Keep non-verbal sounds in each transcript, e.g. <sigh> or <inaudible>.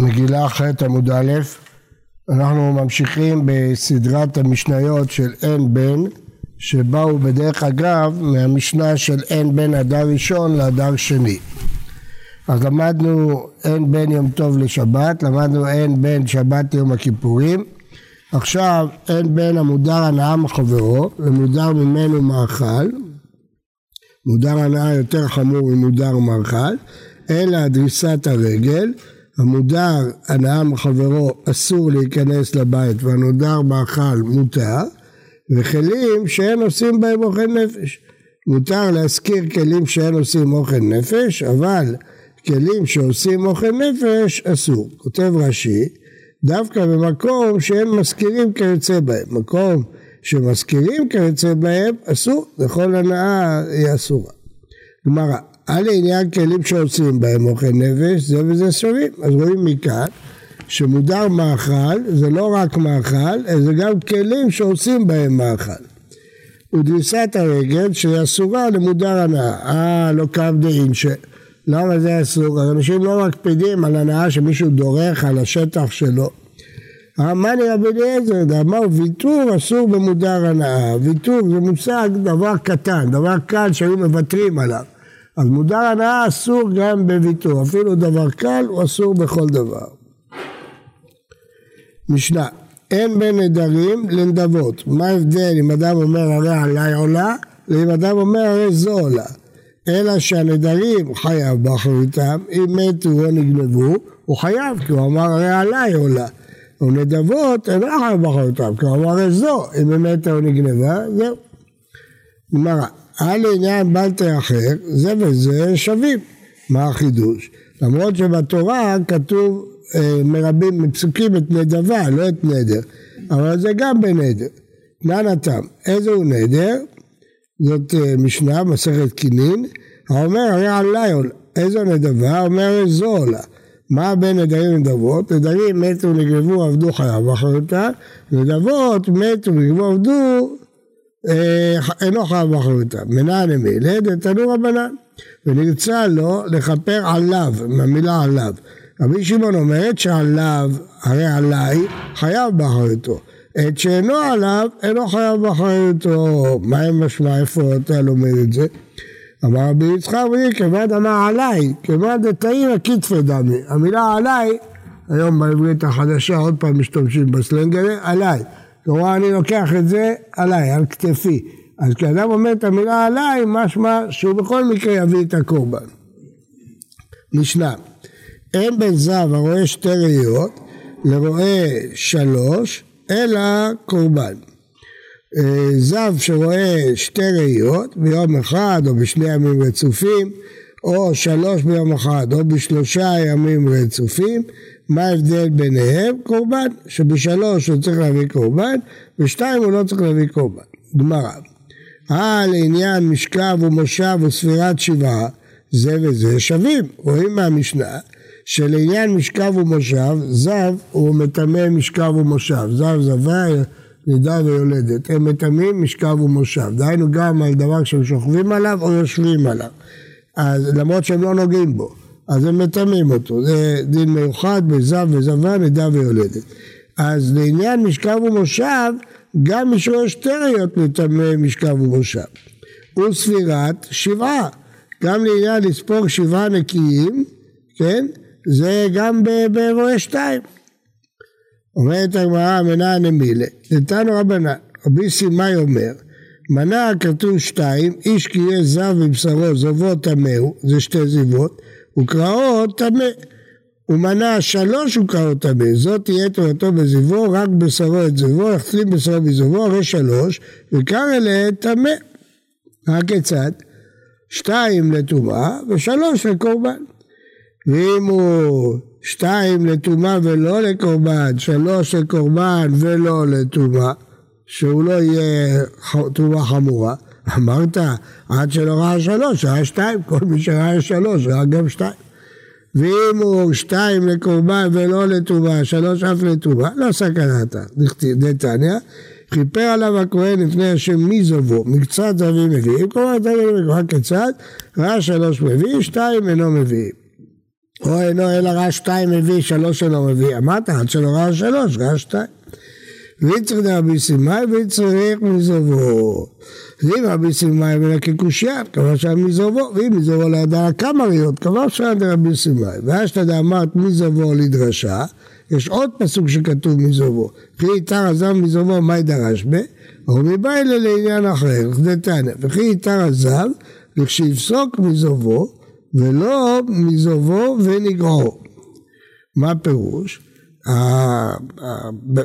מגילה ח' עמוד א', אנחנו ממשיכים בסדרת המשניות של אין בן, שבאו בדרך אגב מהמשנה של אין בן אדר ראשון לאדר שני. אז למדנו אין בן יום טוב לשבת, למדנו אין בן שבת יום הכיפורים, עכשיו אין בן המודר הנאה מחברו ומודר ממנו מאכל, מודר הנאה יותר חמור ממודר מאכל, אלא דריסת הרגל המודר הנאה מחברו אסור להיכנס לבית והנודר מאכל מותר וכלים שאין עושים בהם אוכל נפש. מותר להזכיר כלים שאין עושים אוכל נפש אבל כלים שעושים אוכל נפש אסור. כותב רש"י דווקא במקום שאין מזכירים כיוצא בהם. מקום שמזכירים כיוצא בהם אסור, וכל הנאה היא אסורה. גמרא על עניין כלים שעושים בהם אוכל נפש, זה וזה שווים. אז רואים מכאן שמודר מאכל זה לא רק מאכל, זה גם כלים שעושים בהם מאכל. ודריסת הרגל שהיא אסורה למודר הנאה. אה, לא קו דעים ש... למה זה אסור? אנשים לא מקפידים על הנאה שמישהו דורך על השטח שלו. המאני רבי אליעזר, אמר ויתור אסור במודר הנאה. ויתור זה מושג דבר קטן, דבר קל שהיו מוותרים עליו. אז מודר הנאה אסור גם בוויתור, אפילו דבר קל הוא אסור בכל דבר. משנה, אין בין נדרים לנדבות. מה ההבדל אם אדם אומר הרי עליי עולה, ואם אדם אומר הרי זו עולה. אלא שהנדרים חייב באחריותם, אם מתו או נגנבו, הוא חייב, כי הוא אמר הרי עליי עולה. ונדבות אינו חייב באחריותם, כי הוא אמר הרי זו, אם מתה או נגנבה, זהו. גמרא, על עניין בלטה אחר, זה וזה שווים. מה החידוש? למרות שבתורה כתוב אה, מרבים, מפסוקים את נדבה, לא את נדר, אבל זה גם בנדר. מה נתם? איזה הוא נדר? זאת אה, משנה, מסכת קינין, האומר הרי עלי עולה. איזו נדבה? אומר זו עולה. מה בין נדרים לנדבות? נדרים מתו, נגנבו, עבדו חייו באחריותם, נדבות מתו, נגנבו, עבדו אינו חייב באחריותם. מנהל למילא דתנו רבנן. ונרצה לו לכפר עליו, מהמילה עליו. רבי שמעון אומרת שעליו, הרי עליי, חייב באחריותו. את שאינו עליו, אינו חייב באחריותו. מה עם משמע, איפה אתה לומד את זה? אמר רבי יצחק כבד אמר עליי, כבד דתאיר הכתפי דמי. המילה עליי, היום בעברית החדשה עוד פעם משתמשים בסלנג הזה, עליי. כלומר אני לוקח את זה עליי, על כתפי. אז כשאדם אומר את המילה עליי, משמע שהוא בכל מקרה יביא את הקורבן. משנה, אין בן זב הרואה שתי ראיות לרואה שלוש, אלא קורבן. אה, זב שרואה שתי ראיות ביום אחד או בשני ימים רצופים, או שלוש ביום אחד או בשלושה ימים רצופים, מה ההבדל ביניהם? קורבן, שבשלוש הוא צריך להביא קורבן, ושתיים הוא לא צריך להביא קורבן. גמרא. אה, לעניין משכב ומושב וספירת שבעה, זה וזה שווים. רואים מהמשנה שלעניין משכב ומושב, זב הוא מטמא משכב ומושב. זב זבה, נידה ויולדת. הם מטמאים משכב ומושב. דהיינו גם על דבר שהם שוכבים עליו או יושבים עליו. אז למרות שהם לא נוגעים בו. אז הם מטמאים אותו, זה דין מיוחד בזב וזבה, נידה ויולדת. אז לעניין משכב ומושב, גם מי שתי ראיות מטמא משכב ומושב. וספירת שבעה, גם לעניין לספור שבעה נקיים, כן, זה גם ברואה שתיים. אומרת הגמרא מנה נמילה, נתנו רבנן, רבי סימאי אומר, מנה כתוב שתיים, איש כי יהיה זב מבשרו זובו טמאו, זה שתי זיבות, וקראו טמא. ומנה שלוש וקראו טמא, זאת תהיה תורתו בזיבו, רק בשרו את זיבו, יחצים בשרו בזיבו, הרי שלוש, וקרא אלה טמא. הכיצד? שתיים לטומאה ושלוש לקורבן. ואם הוא שתיים לטומאה ולא לקורבן, שלוש לקורבן ולא לטומאה, שהוא לא יהיה טומאה חמורה, אמרת, עד שלא ראה שלוש, ראה שתיים, כל מי שראה שלוש, ראה גם שתיים. ואם הוא שתיים לקורבן ולא לטומאה, שלוש אף לטומאה, לא סכנתה, דתניא, כיפר עליו הכהן לפני השם מי זובו, מקצת זבים מביאים, כלומר תגיד לך כיצד, ראה שלוש מביאים, שתיים אינו מביאים. או אינו אלא רע שתיים מביא, שלוש אינו מביא. אמרת, עד שלא רע שלוש, רע שתיים. ויצריך דרבי סימאי ויצריך מזובו. ואם רבי סימאי מן כקושיין, קבע שהיה מזובו, ואם מזובו לידע כמה ראיות, קבע שהיה דרבי סימאי. ואז שאתה אמרת מזובו לדרשה, יש עוד פסוק שכתוב מזובו. וכי איתר עזב מזובו, מה ידרש בה? או מביילה לעניין אחר, תנא. וכי איתר עזב, לכשיפסוק מזובו, ולא מזובו ונגרעו. מה הפירוש?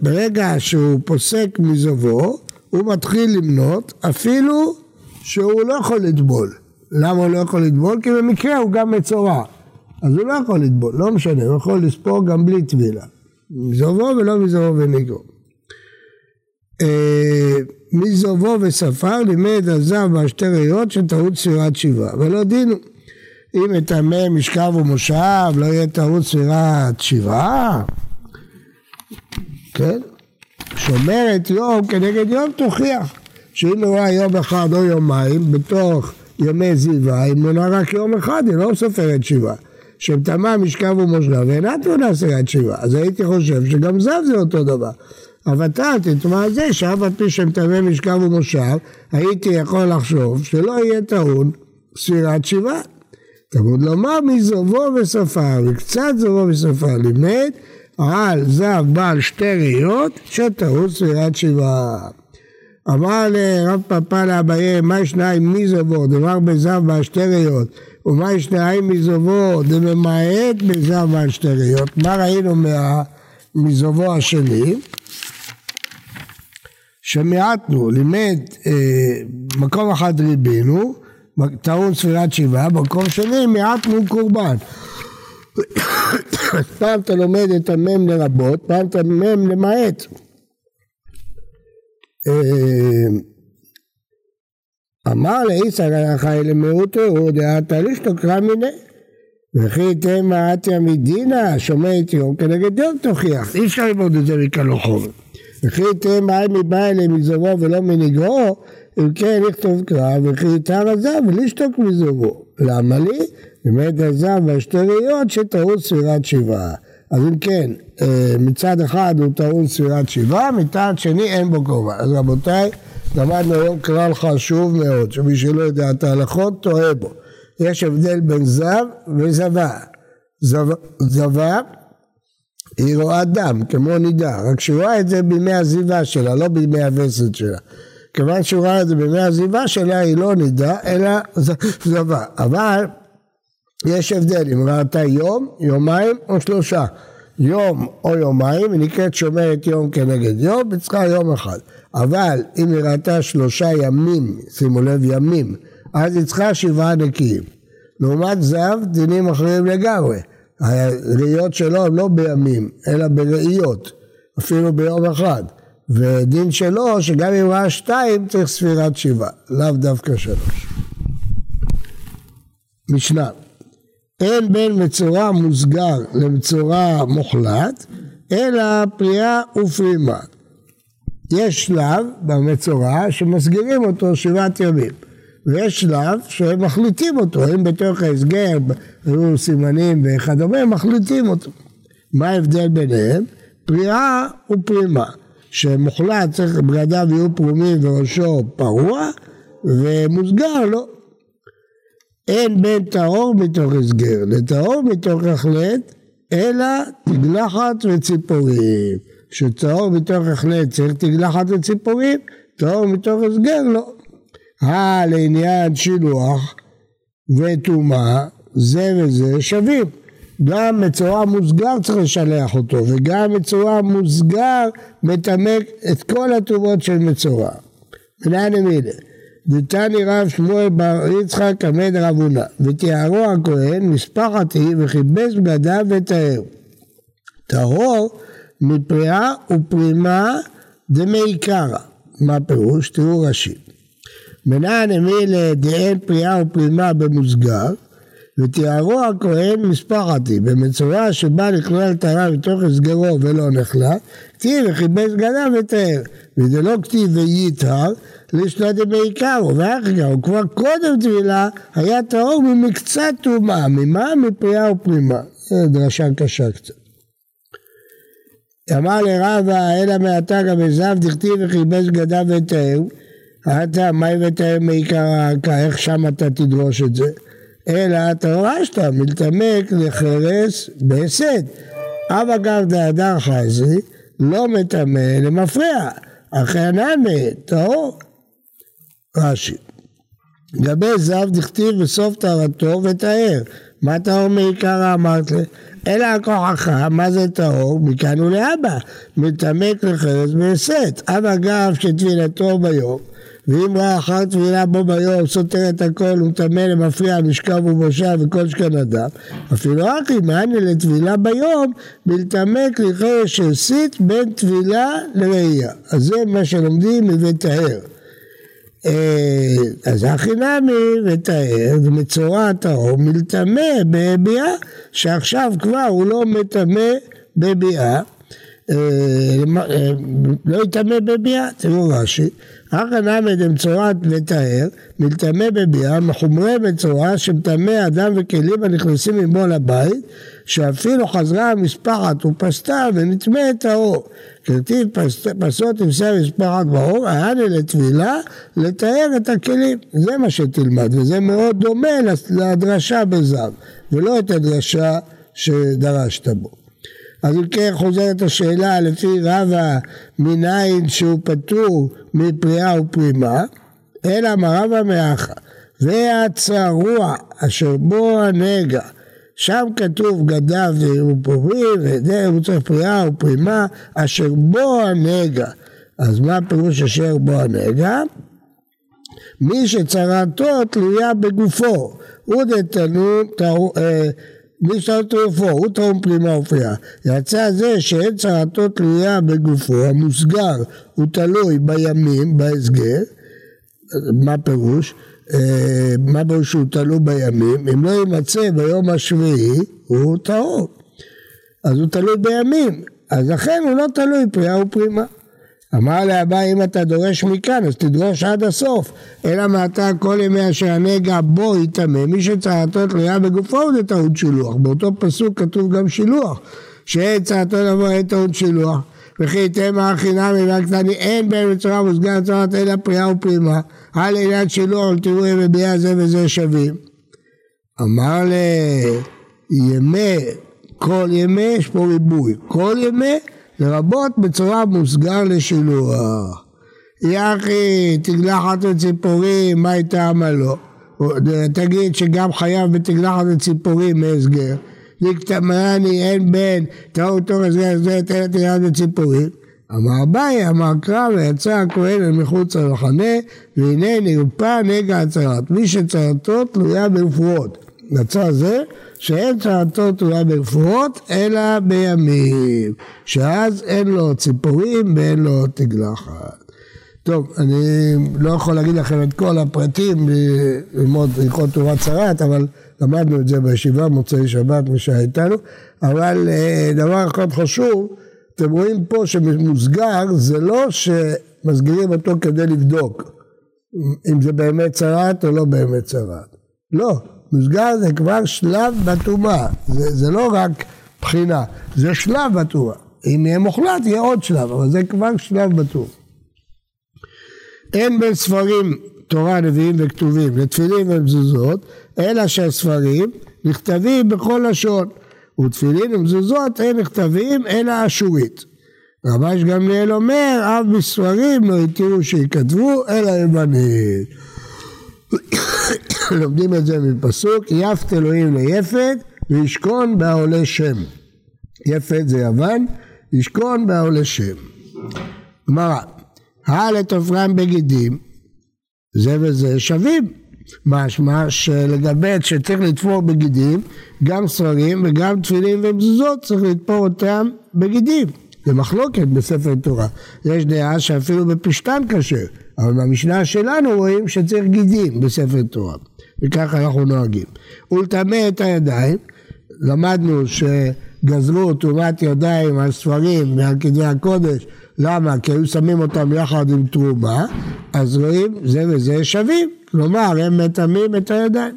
ברגע שהוא פוסק מזובו, הוא מתחיל למנות אפילו שהוא לא יכול לטבול. למה הוא לא יכול לטבול? כי במקרה הוא גם מצורע. אז הוא לא יכול לטבול, לא משנה, הוא יכול לספור גם בלי טבילה. מזובו ולא מזובו וניגו. אה, מזובו וספר לימד הזר והשתי ראיות של טעות ספירת שבעה, ולא דינו. אם מטמא משכב ומושב, לא יהיה טעות ספירת שבעה? כן? שומרת יום כנגד יום תוכיח. שאם הוא רואה יום אחד או יומיים בתוך ימי זיווה, אם הוא רק יום אחד, היא לא סופרת שבעה. שמטמא משכב ומושב ואינה טעונה ספירת שבעה. אז הייתי חושב שגם זב זה אותו דבר. אבל אתה תטמע זה שאף על פי שמטמא משכב ומושב, הייתי יכול לחשוב שלא יהיה טעון ספירת שבעה. תמוד לומר מזובו וספר, וקצת זובו וספר לימד על זב בעל שתי ראיות שטעות ספירת שבעה. אמר לרב פאפא לאביי, מה שניים מזובו, דבר בזב בעל שתי ראיות, ומה שניים מזובו, דממעט בזב בעל שתי ראיות. מה ראינו מה, מזובו השני? שמיעטנו, לימד אה, מקום אחד ריבינו, טעון ספירת שבעה, במקום שני מיעטנו קורבן. פעם אתה לומד את המם לרבות, פעם אתה מם למעט. אה, אמר לאיסר החי למיעוטו, הוא דעתה לשתוקרא מיני. וכי תמה עתיה מדינה, שומע את יום כנגד יום תוכיח. אי אפשר ללמוד את זה מקל וחומר. וכי תמה מבא אליהם מזובו ולא מנגרו, אם כן לכתוב קרב וכי יתר הזב ולשתוק מזובו. למה לי? באמת הזב והשתריות שטעון ספירת שבעה. אז אם כן, אה, מצד אחד הוא טעון ספירת שבעה, מצד שני אין בו קרובה. אז רבותיי, למדנו היום כלל חשוב מאוד, שמי שלא יודע את ההלכות טועה בו. יש הבדל בין זב וזבה. זב, זבה היא רואה דם, כמו נידה, רק שהיא רואה את זה בימי הזיבה שלה, לא בימי הווסת שלה. כיוון שהוא ראה את זה בימי העזיבה שלה, היא לא נידה, אלא זבה. אבל יש הבדל אם ראתה יום, יומיים או שלושה. יום או יומיים, היא נקראת שומרת יום כנגד יום, היא צריכה יום אחד. אבל אם היא ראתה שלושה ימים, שימו לב ימים, אז היא צריכה שבעה נקיים. לעומת זב, דינים אחרים לגמרי. הראיות שלו הם לא בימים, אלא בראיות, אפילו ביום אחד. ודין שלו שגם אם ראה שתיים צריך ספירת שבעה, לאו דווקא שלוש. משנה, אין בין מצורע מוסגר למצורע מוחלט, אלא פריאה ופרימה. יש שלב במצורע שמסגירים אותו שבעת ימים, ויש שלב שהם מחליטים אותו, אם בתוך ההסגר היו סימנים וכדומה, מחליטים אותו. מה ההבדל ביניהם? פריאה ופרימה. שמוחלט צריך בגדיו יהיו פרומים וראשו פרוע ומוסגר לא. אין בין טהור מתוך הסגר לטהור מתוך החלט אלא תגלחת וציפורים. שטהור מתוך החלט צריך תגלחת וציפורים, טהור מתוך הסגר לא. אה לעניין שילוח וטומאה זה וזה שווים. גם מצורע מוסגר צריך לשלח אותו, וגם מצורע מוסגר מטמא את כל הטובות של מצורע. מנהל מילה. דתני רב שמואל בר יצחק עמד רב הונא, ותיארו הכהן משפחת היא וכיבס בגדיו וטהר. טהור מפריאה ופרימה דמי קרא. מה פירוש? תראו ראשי. מנהל מילה דאין פריאה ופרימה במוסגר ותיארו הכהן מספר עתיד, במצורע שבא לכלול טהרה בתוך הסגרו ולא נחלה, כתיב וכיבס גנב ותאר, וזה לא כתיב וייטהר, לשנת בעיקרו, ואחר כבר קודם טבילה היה טהור ממקצת טומאה, ממה? מפריאה ופרימה. דרשה קשה קצת. אמר לרבא, אלא מעתה גם עזב דכתיב וכיבש גדיו ותאהו, אתה מאי ותאהו מעיקר העקה, איך שם אתה תדרוש את זה? אלא אתה הורשת, מלתמק לחרס בהסד. אבא גב דהדר חזי, לא מטמא למפרע, אחי הנמי, טהור. רש"י. לגבי זב דכתיב בסוף טהרתו וטהר. מה טהור מעיקרא אמרת? אלא הכוחך, מה זה טהור? מכאן ולהבא, מתעמק לחרס והסת. אבא גב שטבילתו ביום, ואם ראה אחר טבילה בו ביום, סותר את הכל, הוא מטמא למפריע, משכב ובושה וכל שכן אדם. אפילו אחי, מעניין לטבילה ביום, מלתעמק לחרס שהסית בין טבילה לראייה. אז זה מה שלומדים מבית טהר. אה, אז הכי נמי וטהר, זה מצורע טהור, מלטמא בביאה, שעכשיו כבר הוא לא מטמא בביאה, אה, אה, לא יטמא בביאה, תראו רש"י, אחא נמי דמצורעת וטהר, מלטמא בביאה, מחומרי מצורע שמטמא אדם וכלים הנכנסים עמו לבית, שאפילו חזרה המשפחת ופסתה ונטמא את האור. כרטיב פסות תמסר משפחת באור, היה לי לטבילה לתאר את הכלים. זה מה שתלמד, וזה מאוד דומה לדרשה בזב, ולא את הדרשה שדרשת בו. אז אם כן חוזרת השאלה לפי רבא מניין שהוא פטור מפריאה ופרימה, אלא מרבא מאחה. והצרוע אשר בו הנגע שם כתוב גדיו ופורים, הוא צריך פריאה ופרימה, אשר בו הנגע. אז מה הפירוש אשר בו הנגע? מי שצרתו תלויה בגופו, הוא שצרתו גופו, הוא טעון פרימה ופריאה. יצא זה שאין צרתו תלויה בגופו, המוסגר הוא תלוי בימים, בהסגר, מה פירוש? אה, מה בו שהוא תלוי בימים, אם לא יימצא ביום השביעי, הוא טהור. אז הוא תלוי בימים, אז לכן הוא לא תלוי פריאה ופרימה. אמר לאביי אם אתה דורש מכאן אז תדרוש עד הסוף. אלא מעתה כל ימי אשר הנגע בו יטמא. מי שצרתו תלויה בגופו הוא לטעות שילוח. באותו פסוק כתוב גם שילוח. שאין צרתו לבוא אין טעות שילוח. וכי תמה חינמי והקטני אין בהם בצורה מוסגרת צורת אלא פריאה ופרימה. על עניין שילוח תראו אם מביע זה וזה שווים. אמר לימי כל ימי יש פה ריבוי. כל ימי לרבות בצורה מוסגר לשילוח יחי תגלחת וציפורים מה הייתה עמלו תגיד שגם חייב בתגלחת וציפורים מהסגר לקטמרני אין בין טעות תור הסגר הסגר תלת יד וציפורים אמר אביי, אמר קרא ויצא הכהן אל מחוץ למחנה והנה נרפא נגע הצהרת. מי שצהרתו תלויה ברפואות יצא זה שאין צהרתו תלויה ברפואות אלא בימים שאז אין לו ציפורים ואין לו תגלחת טוב, אני לא יכול להגיד לכם את כל הפרטים ללמוד הלכות תורת צרת, אבל למדנו את זה בישיבה מוצאי שבת, מי שהיה איתנו, אבל אה, דבר אחד חשוב, אתם רואים פה שמוסגר זה לא שמסגירים אותו כדי לבדוק אם זה באמת צרת או לא באמת צרת. לא, מוסגר זה כבר שלב בטומאה, זה, זה לא רק בחינה, זה שלב בטומאה. אם יהיה מוחלט יהיה עוד שלב, אבל זה כבר שלב בטומאה. אין בין ספרים תורה, נביאים וכתובים לתפילין ומזוזות, אלא שהספרים נכתבים בכל לשון. ותפילין ומזוזות אין נכתבים אלא אשורית. רבש גמליאל אומר, אף בספרים לא התירו שיכתבו אלא יוונית. <coughs> לומדים את זה מפסוק, יפת אלוהים ליפת וישכון בעולה שם. יפת זה יוון, ישכון בעולה שם. גמרא, הלת עופרם בגידים, זה וזה שווים. משמע שלגבי שצריך לתפור בגידים, גם ספרים וגם תפילין ומזוזות צריך לתפור אותם בגידים. זה מחלוקת בספר תורה. יש דעה שאפילו בפשטן קשה, אבל במשנה שלנו רואים שצריך גידים בספר תורה. וככה אנחנו נוהגים. ולטמא את הידיים, למדנו שגזרו תרומת ידיים על ספרים ועל כתבי הקודש, למה? כי היו שמים אותם יחד עם תרומה, אז רואים זה וזה שווים. כלומר, הם מטמאים את הידיים.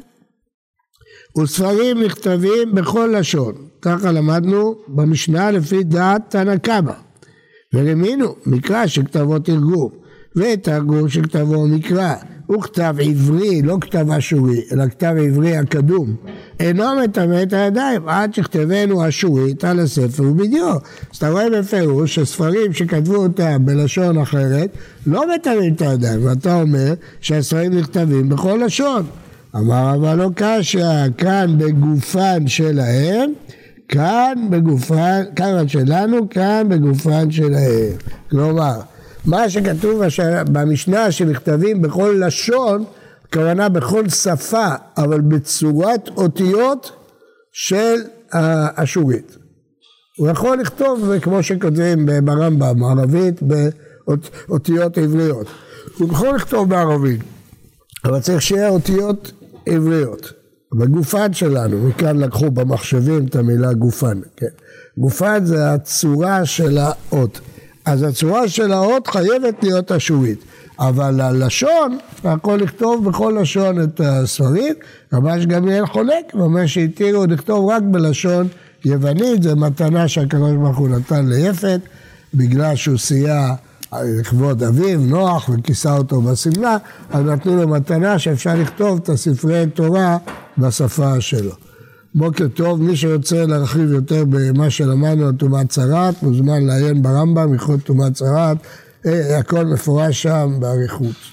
וספרים נכתבים בכל לשון, ככה למדנו במשנה לפי דעת תנא קמא. ורמינו, מקרא שכתבו תרגום, ותרגום שכתבו מקרא, הוא כתב עברי, לא כתב אשורי, אלא כתב עברי הקדום, אינו מטמא את הידיים עד שכתבנו אשורית על הספר ובדיו. אז אתה רואה בפירוש שספרים שכתבו אותם בלשון אחרת לא מטמאים את הידיים, ואתה אומר שהספרים נכתבים בכל לשון. אמר אבל לא קשה, כאן בגופן שלהם, כאן בגופן, כאן שלנו, כאן בגופן שלהם. כלומר, מה שכתוב במשנה שנכתבים בכל לשון, הכוונה בכל שפה, אבל בצורת אותיות של האשורית. הוא יכול לכתוב כמו שכותבים ברמב"ם, ערבית, באותיות עבריות. הוא יכול לכתוב בערבית, אבל צריך שיהיה אותיות עבריות. בגופן שלנו, מכאן לקחו במחשבים את המילה גופן, כן? גופן זה הצורה של האות. אז הצורה של האות חייבת להיות אשורית. אבל הלשון, יכול לכתוב בכל לשון את הספרים, רבש גמליאל חולק, ואומר שהתירו לכתוב רק בלשון יוונית, זו מתנה שהקדוש ברוך הוא נתן ליפת, בגלל שהוא סייע לכבוד אביו, נוח, וכיסה אותו בשמלה, אז נתנו לו מתנה שאפשר לכתוב את הספרי תורה בשפה שלו. בוקר טוב, מי שרוצה להרחיב יותר במה שלמדנו על טומאת צרת, מוזמן לעיין ברמב"ם, הלכות טומאת צרת, אה, הכל מפורש שם באריכות.